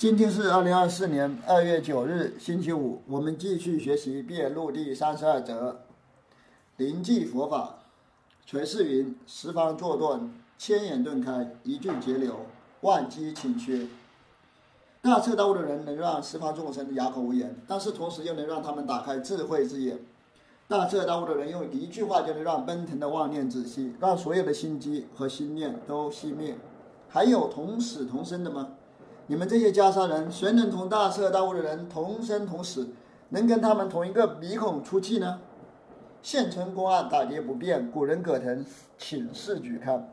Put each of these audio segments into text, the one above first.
今天是二零二四年二月九日，星期五。我们继续学习《辩录》第三十二则：临济佛法。垂世云：“十方坐顿，千眼顿开，一句截流，万机请缺。”大彻大悟的人能让十方众生哑口无言，但是同时又能让他们打开智慧之眼。大彻大悟的人用一句话就能让奔腾的妄念止息，让所有的心机和心念都熄灭。还有同死同生的吗？你们这些袈裟人，谁能同大彻大悟的人同生同死，能跟他们同一个鼻孔出气呢？现成公案打碟不变，古人葛藤请示举看。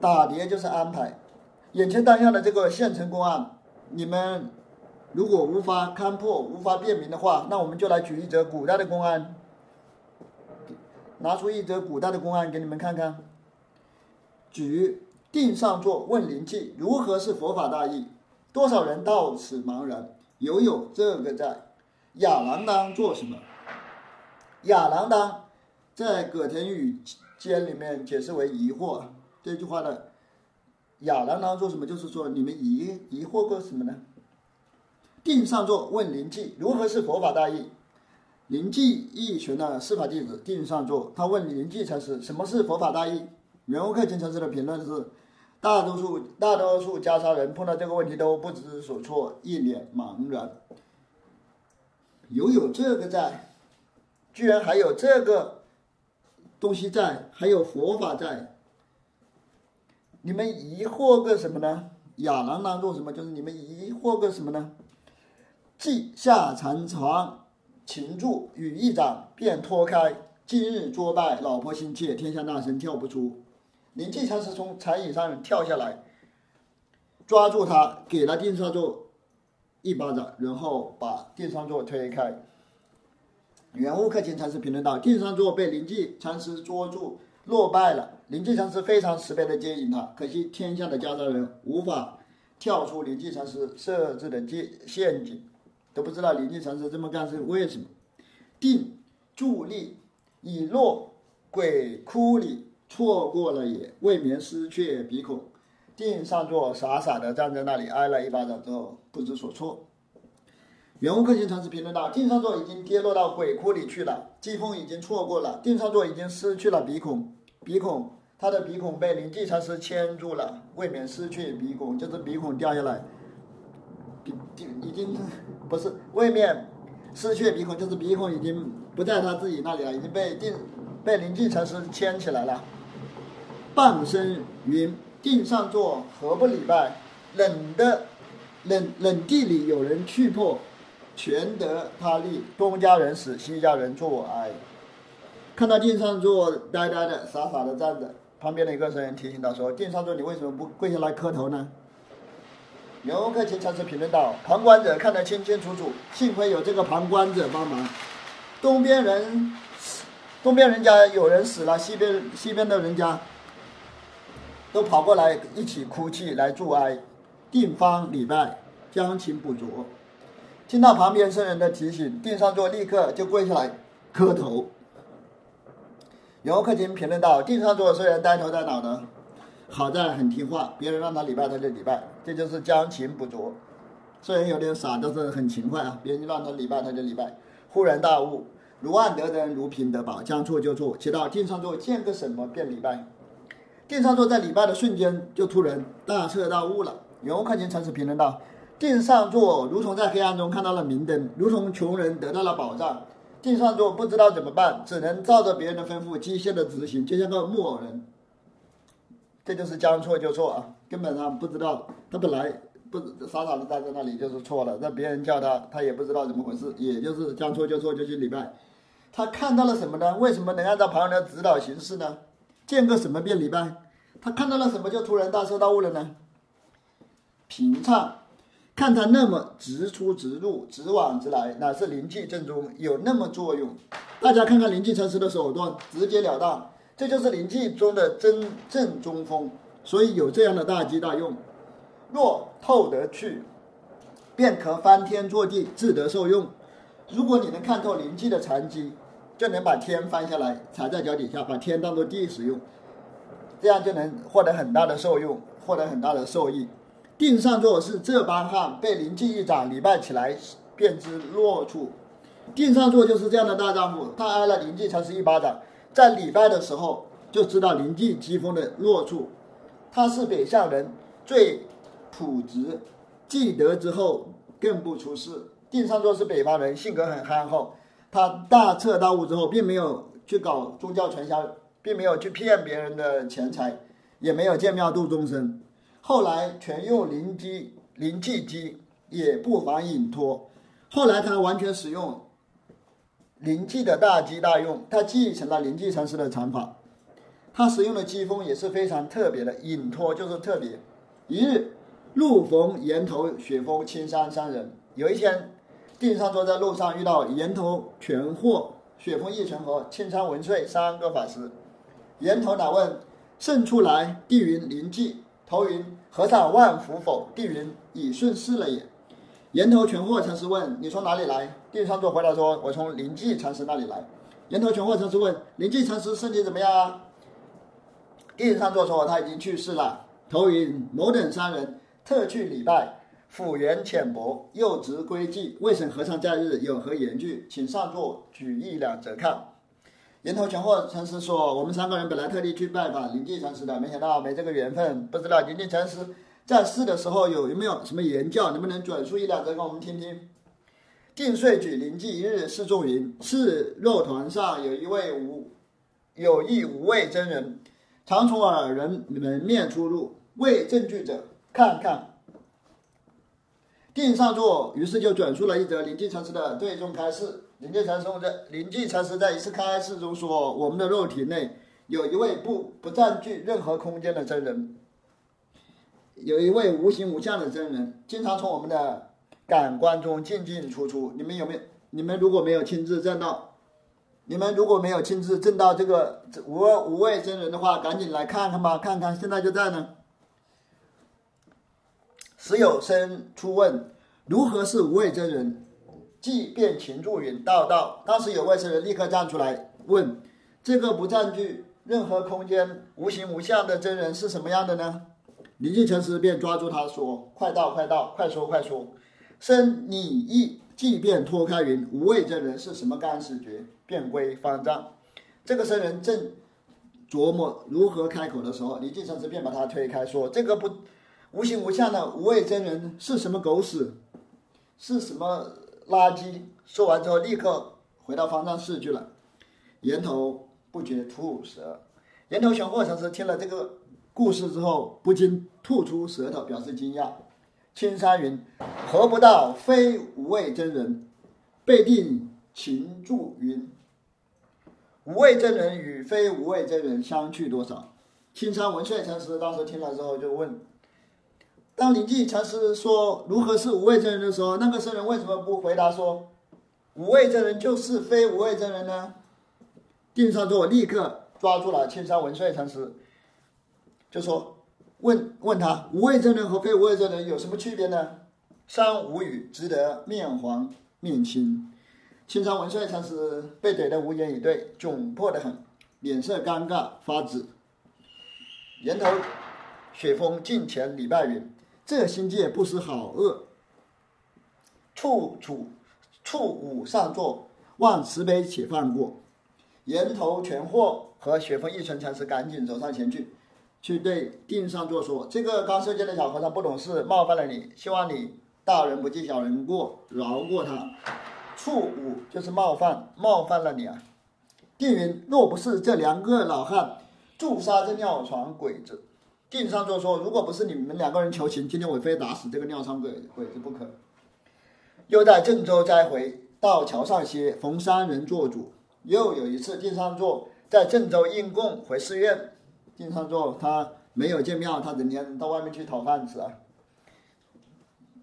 打碟就是安排，眼前当下的这个现成公案，你们如果无法勘破、无法辨明的话，那我们就来举一则古代的公案，拿出一则古代的公案给你们看看。举定上座问灵济，如何是佛法大义？多少人到此茫然？犹有这个在亚郎当做什么？亚郎当在葛藤语间里面解释为疑惑。这句话的亚郎当做什么？就是说你们疑疑惑过什么呢？定上座问灵济，如何是佛法大义？灵济一群的司法弟子定上座，他问灵济禅师什么是佛法大义？圆悟克勤禅师的评论是。大多数大多数袈裟人碰到这个问题都不知所措，一脸茫然。有有这个在，居然还有这个东西在，还有佛法在。你们疑惑个什么呢？亚郎当做什么？就是你们疑惑个什么呢？既下禅床，擒住羽翼掌便脱开。今日作拜，老婆心切，天下大神跳不出。灵济禅师从禅椅上跳下来，抓住他，给了定上座一巴掌，然后把定上座推开。圆悟克勤禅师评论道：“定上座被灵济禅师捉住，落败了。灵济禅师非常慈悲的接引他，可惜天下的袈裟人无法跳出灵济禅师设置的陷陷阱，都不知道灵济禅师这么干是为什么。定助力已落鬼窟里。”错过了也未免失去鼻孔，定上座傻傻的站在那里，挨了一巴掌之后不知所措。圆悟克勤禅师评论道：“定上座已经跌落到鬼窟里去了，季风已经错过了，定上座已经失去了鼻孔，鼻孔他的鼻孔被灵济禅师牵住了，未免失去鼻孔，就是鼻孔掉下来，鼻已经不是未免失去鼻孔，就是鼻孔已经不在他自己那里了，已经被定被灵济禅师牵起来了。”半生云定上座何不礼拜？冷的冷冷地里有人去破，全得他利。东家人死，西家人坐哀。看到定上座呆呆的、傻傻的站着，旁边的一个人提醒他说：“定上座，你为什么不跪下来磕头呢？”游客经常是评论道：“旁观者看得清清楚楚，幸亏有这个旁观者帮忙。东边人，东边人家有人死了，西边西边的人家。”都跑过来一起哭泣来祝哀，定方礼拜将情补拙。听到旁边僧人的提醒，定上座立刻就跪下来磕头。游客经评论道：“定上座虽然呆头呆脑的，好在很听话，别人让他礼拜他就礼拜，这就是将情补拙。虽然有点傻，但是很勤快啊，别人让他礼拜他就礼拜。忽然大悟，如暗得人，如平得宝，将错就错。祈祷定上座见个什么便礼拜。”定上座在礼拜的瞬间就突然大彻大悟了。圆悟看见禅师评论道：“定上座如同在黑暗中看到了明灯，如同穷人得到了宝藏。定上座不知道怎么办，只能照着别人的吩咐机械的执行，就像个木偶人。这就是将错就错啊，根本上不知道。他本来不傻傻的站在那里就是错了，让别人叫他，他也不知道怎么回事，也就是将错就错就去礼拜。他看到了什么呢？为什么能按照旁人的指导行事呢？”见个什么便礼拜，他看到了什么就突然大彻大悟了呢？平畅，看他那么直出直入、直往直来，乃是灵气正宗，有那么作用。大家看看灵气禅师的手段，直截了当，这就是灵气中的真正中锋，所以有这样的大机大用。若透得去，便可翻天坐地，自得受用。如果你能看透灵气的禅机。就能把天翻下来，踩在脚底下，把天当做地使用，这样就能获得很大的受用，获得很大的受益。定上座是这般汉，被灵济一掌礼拜起来，便知落处。定上座就是这样的大丈夫，他挨了灵济禅师一巴掌，在礼拜的时候就知道灵济疾风的落处。他是北向人，最朴直，既得之后更不出世。定上座是北方人，性格很憨厚。他大彻大悟之后，并没有去搞宗教传销，并没有去骗别人的钱财，也没有建庙度众生。后来全用灵机灵气机，也不妨隐托。后来他完全使用灵气的大机大用，他继承了灵气禅师的禅法。他使用的机锋也是非常特别的，隐托就是特别。一日，路逢岩头、雪峰、青山三人。有一天。定上座在路上遇到岩头全惑、雪峰一成和青山文翠三个法师。岩头乃问：“圣出来？”地云：“灵寂。”头云：“和尚万福否？”地云：“已顺势了也。”岩头全惑禅师问：“你从哪里来？”定上座回答说：“我从灵寂禅师那里来。”岩头全惑禅师问：“灵寂禅师身体怎么样啊？”定上座说：“他已经去世了。”头云：“某等三人特去礼拜。”府源浅薄，又值归寂。未审和尚在日，有何言句？请上座举一两则看。岩头全惑禅师说：“我们三个人本来特地去拜访灵济禅师的，没想到没这个缘分。不知道灵济禅师在世的时候有有没有什么言教？能不能转述一两则给我们听听？”定岁举灵济一日示众云：“是肉团上有一位无有意无畏真人，常从耳人门面出入。为证据者，看看。”定上座，于是就转述了一则灵济禅师的对众开示。灵济禅师在灵济禅师在一次开示中说：“我们的肉体内有一位不不占据任何空间的真人，有一位无形无相的真人，经常从我们的感官中进进出出。你们有没有？你们如果没有亲自证到，你们如果没有亲自证到这个无无畏真人的话，赶紧来看看吧，看看现在就在呢。”时有生出问：如何是无畏真人？即便情住云道道。当时有位僧人立刻站出来问：这个不占据任何空间、无形无相的真人是什么样的呢？李济禅师便抓住他说：快到，快到，快说，快说！生你意，即便脱开云，无畏真人是什么干死诀？便归方丈。这个僧人正琢磨如何开口的时候，李济禅师便把他推开说：这个不。无形无相的无畏真人是什么狗屎？是什么垃圾？说完之后，立刻回到方丈室去了。岩头不觉吐舌。岩头玄惑禅师听了这个故事之后，不禁吐出舌头，表示惊讶。青山云：何不道非无畏真人？背定情注云：无畏真人与非无畏真人相去多少？青山文帅禅师当时听了之后就问。当灵济禅师说如何是无畏真人的时候，那个僧人为什么不回答说无畏真人就是非无畏真人呢？定上座立刻抓住了青山文帅禅师，就说问问他无畏真人和非无畏真人有什么区别呢？三无语，只得面黄面青。青山文帅禅师被怼得无言以对，窘迫得很，脸色尴尬发紫。岩头雪峰近前礼拜云。这心界不识好恶，处处处五上座，望慈悲且放过。岩头全惑和雪峰一成禅师赶紧走上前去，去对定上座说：“这个刚受戒的小和尚不懂事，冒犯了你，希望你大人不计小人过，饶过他。处五就是冒犯，冒犯了你啊！”定云：“若不是这两个老汉诛杀这尿床鬼子。”定上座说：“如果不是你们两个人求情，今天我非打死这个尿床鬼鬼子不可。”又在郑州再回，到桥上歇，逢三人做主。又有一次，定上座在郑州应供回寺院。定上座他没有建庙，他整天到外面去讨饭吃啊。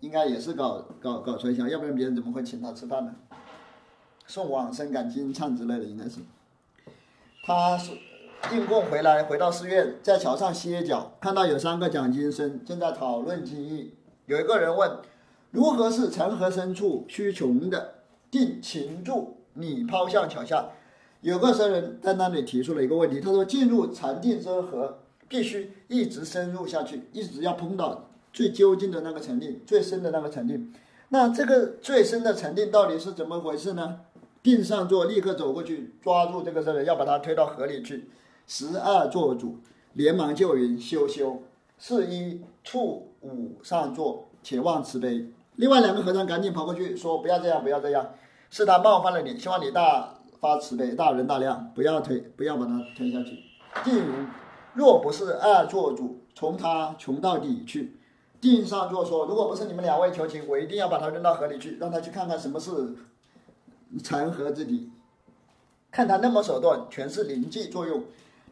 应该也是搞搞搞传销，要不然别人怎么会请他吃饭呢？送往生感经唱之类的，应该是。他是。进贡回来，回到寺院，在桥上歇脚，看到有三个讲经僧正在讨论经义。有一个人问：“如何是成河深处虚穷的定情住？”你抛向桥下。有个僧人在那里提出了一个问题，他说：“进入禅定之河，必须一直深入下去，一直要碰到最究竟的那个沉定，最深的那个沉定。那这个最深的沉定到底是怎么回事呢？定上座，立刻走过去抓住这个僧人，要把他推到河里去。十二座主连忙救云：“羞羞！”是一处五上座，且望慈悲。另外两个和尚赶紧跑过去说：“不要这样，不要这样，是他冒犯了你，希望你大发慈悲，大人大量，不要推，不要把他推下去。”定云：“若不是二座主，从他穷到底去。”定上座说：“如果不是你们两位求情，我一定要把他扔到河里去，让他去看看什么是残河之底。看他那么手段，全是灵气作用。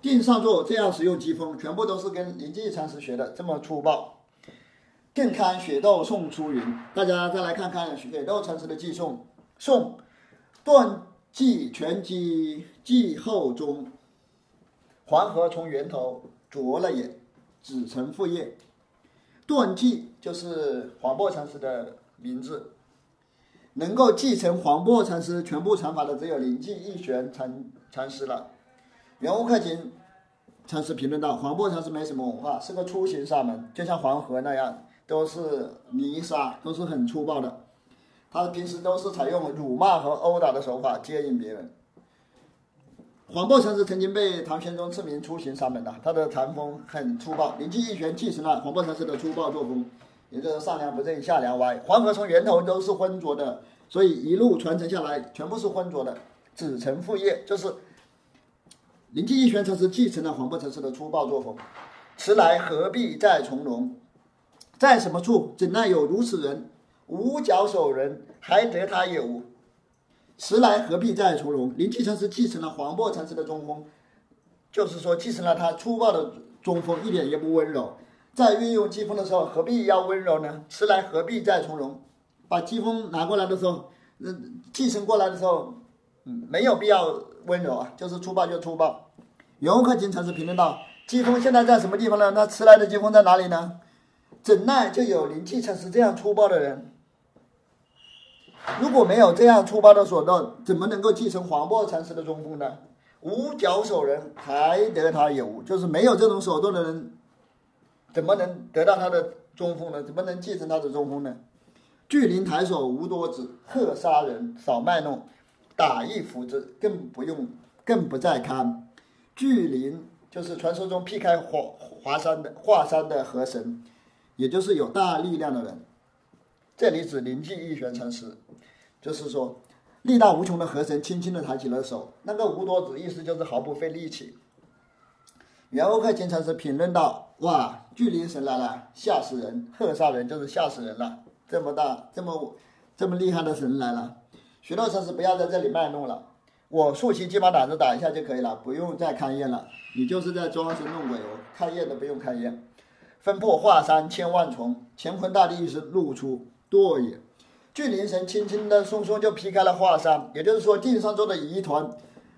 定上座这样使用疾风，全部都是跟灵气禅师学的，这么粗暴。更堪雪窦送出云，大家再来看看雪窦禅师的寄送：送断际拳击继后中，黄河从源头浊了眼，子承父业。断继就是黄檗禅师的名字，能够继承黄檗禅师全部禅法的只有灵寂一玄禅禅师了。圆悟克勤禅师评论道：“黄檗禅师没什么文化，是个粗行沙门，就像黄河那样，都是泥沙，都是很粗暴的。他平时都是采用辱骂和殴打的手法接引别人。”黄檗禅师曾经被唐玄宗赐名粗行沙门的，他的禅风很粗暴。灵机一玄继承了黄檗禅师的粗暴作风，也就是上梁不正下梁歪。黄河从源头都是浑浊的，所以一路传承下来全部是浑浊的。子承父业，就是灵寂一玄禅师继承了黄檗禅师的粗暴作风。迟来何必再从容？在什么处？怎奈有如此人？五角手人，还得他有？迟来何必再从容？灵气禅师继承了黄檗禅师的中风，就是说继承了他粗暴的中风，一点也不温柔。在运用机锋的时候，何必要温柔呢？迟来何必再从容？把机锋拿过来的时候，嗯，继承过来的时候，没有必要温柔啊，就是粗暴就粗暴。游客经常是评论道：季风现在在什么地方呢？那迟来的季风在哪里呢？怎奈就有灵气禅师这样粗暴的人。如果没有这样粗暴的手段，怎么能够继承黄檗禅师的中锋呢？无脚手人还得他有，就是没有这种手段的人，怎么能得到他的中锋呢？怎么能继承他的中锋呢？巨灵抬手无多子，鹤杀人少卖弄，打一斧子更不用，更不再堪。巨灵就是传说中劈开华华山的华山的河神，也就是有大力量的人。这里指灵寂一玄禅师。就是说，力大无穷的河神轻轻的抬起了手，那个无多子意思就是毫不费力气。袁欧克经常是评论道：“哇，巨灵神来了，吓死人！赫杀人就是吓死人了，这么大、这么这么厉害的神来了。”许多禅师不要在这里卖弄了，我竖起鸡毛掸子打一下就可以了，不用再勘验了。你就是在装神弄鬼哦，勘验都不用勘验。分破华山千万重，乾坤大地是露出堕也。巨灵神轻轻的、松松就劈开了华山，也就是说，地上坐的疑团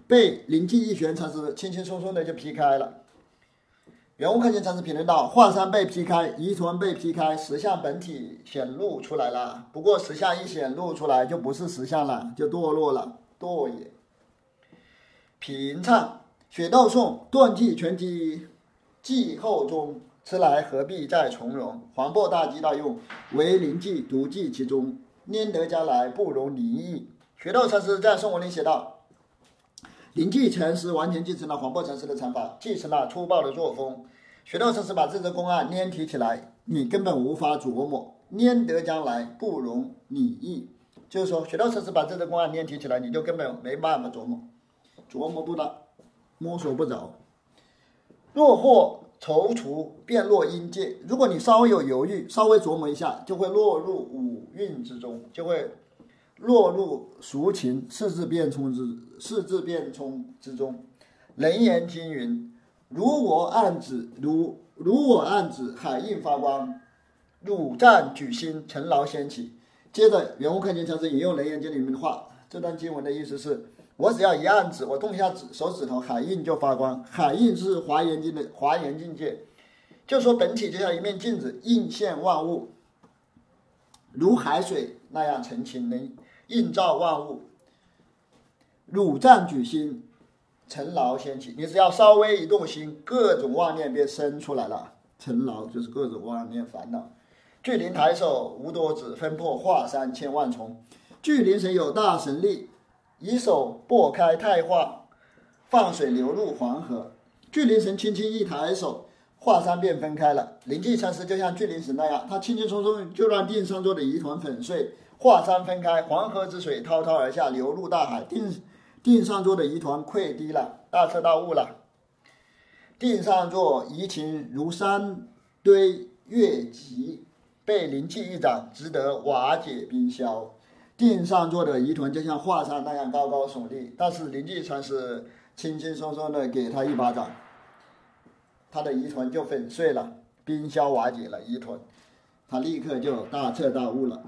被灵气一旋禅师轻轻松松的就劈开了。圆悟看见禅师评论道：“华山被劈开，疑团被劈开，实相本体显露出来了。不过，实相一显露出来，就不是实相了，就堕落了，堕也。”平唱雪道颂断际全击，继后中，迟来何必再从容？黄渤大吉大用，唯灵寂独寂其中。拈得将来，不容离意。雪道禅师在宋文里写道：“灵寂禅师完全继承了黄檗禅师的禅法，继承了粗暴的作风。学道禅师把这则公案拈提起来，你根本无法琢磨。拈得将来，不容你意，就是说，学道禅师把这则公案拈提起来，你就根本没办法琢磨，琢磨不到，摸索不着。若或踌躇，便落阴界。如果你稍微有犹豫，稍微琢磨一下，就会落入五蕴之中，就会落入俗情四字变冲之四字变冲之中。人言经云：“如我暗指，如如我暗指，海印发光，汝战举心，尘劳掀起。”接着，圆悟看见禅师引用《人言经》里面的话，这段经文的意思是。我只要一按指，我动一下指手指头，海印就发光。海印是华严经的华严境界，就说本体就像一面镜子，映现万物，如海水那样澄清，能映照万物。汝战举心，尘劳掀起。你只要稍微一动心，各种妄念便生出来了。尘劳就是各种妄念烦恼。巨灵抬手，无多子分破华山千万重。巨灵神有大神力，以手拨开太化，放水流入黄河。巨灵神轻轻一抬手，华山便分开了。灵济禅师就像巨灵神那样，他轻轻松松就让定上座的疑团粉碎，华山分开，黄河之水滔滔而下，流入大海。定定上座的疑团溃堤了，大彻大悟了。定上座疑情如山堆月急，被灵气一掌，值得瓦解冰消。定上座的疑团就像华山那样高高耸立，但是灵气禅师轻轻松松的给他一巴掌，他的疑团就粉碎了，冰消瓦解了疑团，他立刻就大彻大悟了。